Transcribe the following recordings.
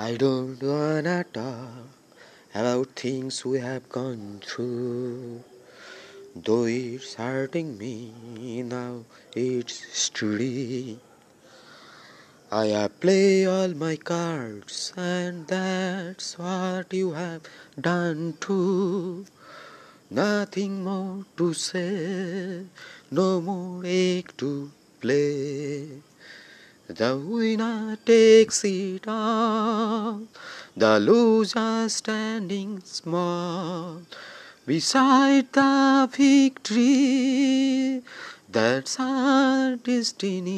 I don't wanna talk about things we have gone through. Though it's hurting me now, it's true. I have played all my cards, and that's what you have done too. Nothing more to say, no more ache to play. The winner takes it all, the loser standing small beside the victory. That's our destiny.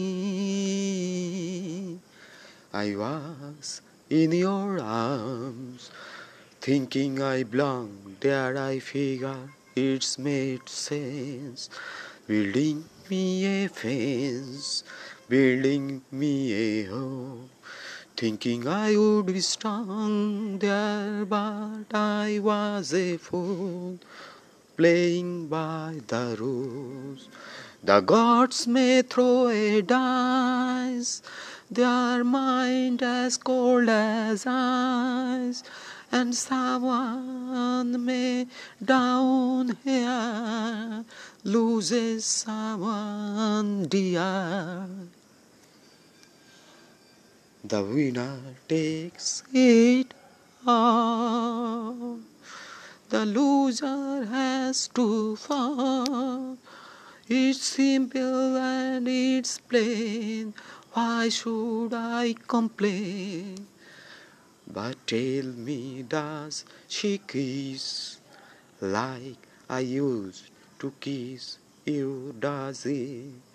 I was in your arms, thinking I belonged there. I figure it's made sense, building me a fence building me a home. Thinking I would be strong there, but I was a fool, playing by the rules. The gods may throw a dice, their mind as cold as ice, and someone may down here loses someone dear. The winner takes it all. The loser has to fall. It's simple and it's plain. Why should I complain? But tell me, does she kiss like I used to kiss you? Does it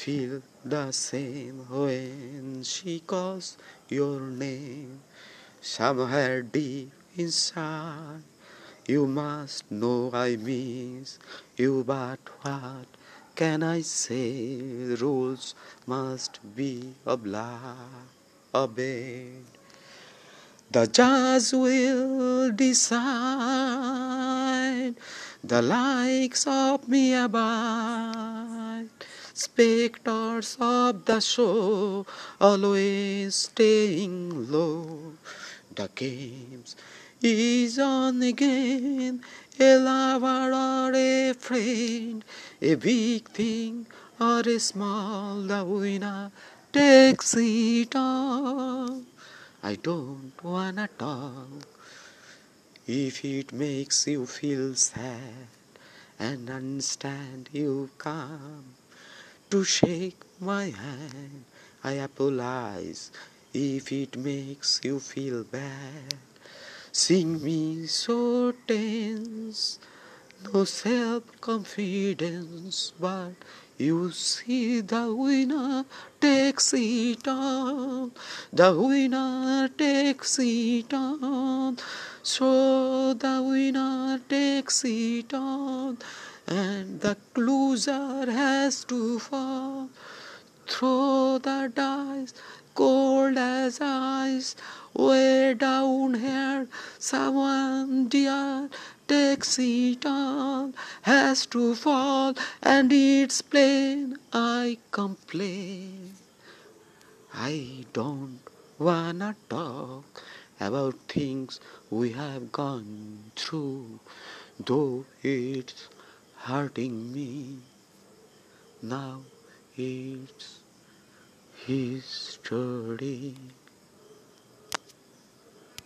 feel the same when she calls your name? Somewhere deep inside, you must know I miss you, but what can I say? Rules must be obeyed. The judge will decide the likes of me abide. Specters of the show always staying low. The games is on again, a lover or a friend, a big thing or a small, the winner takes it all. I don't wanna talk if it makes you feel sad and understand you come to shake my hand. I apologize if it makes you feel bad. Sing me so tense, no self confidence, but you see, the winner takes it all. The winner takes it all. So the winner takes it all. And the loser has to fall. Throw the dice, cold as ice. Way down here, someone dear takes it all, has to fall, and it's plain I complain. I don't wanna talk about things we have gone through, though it's hurting me. Now it's history.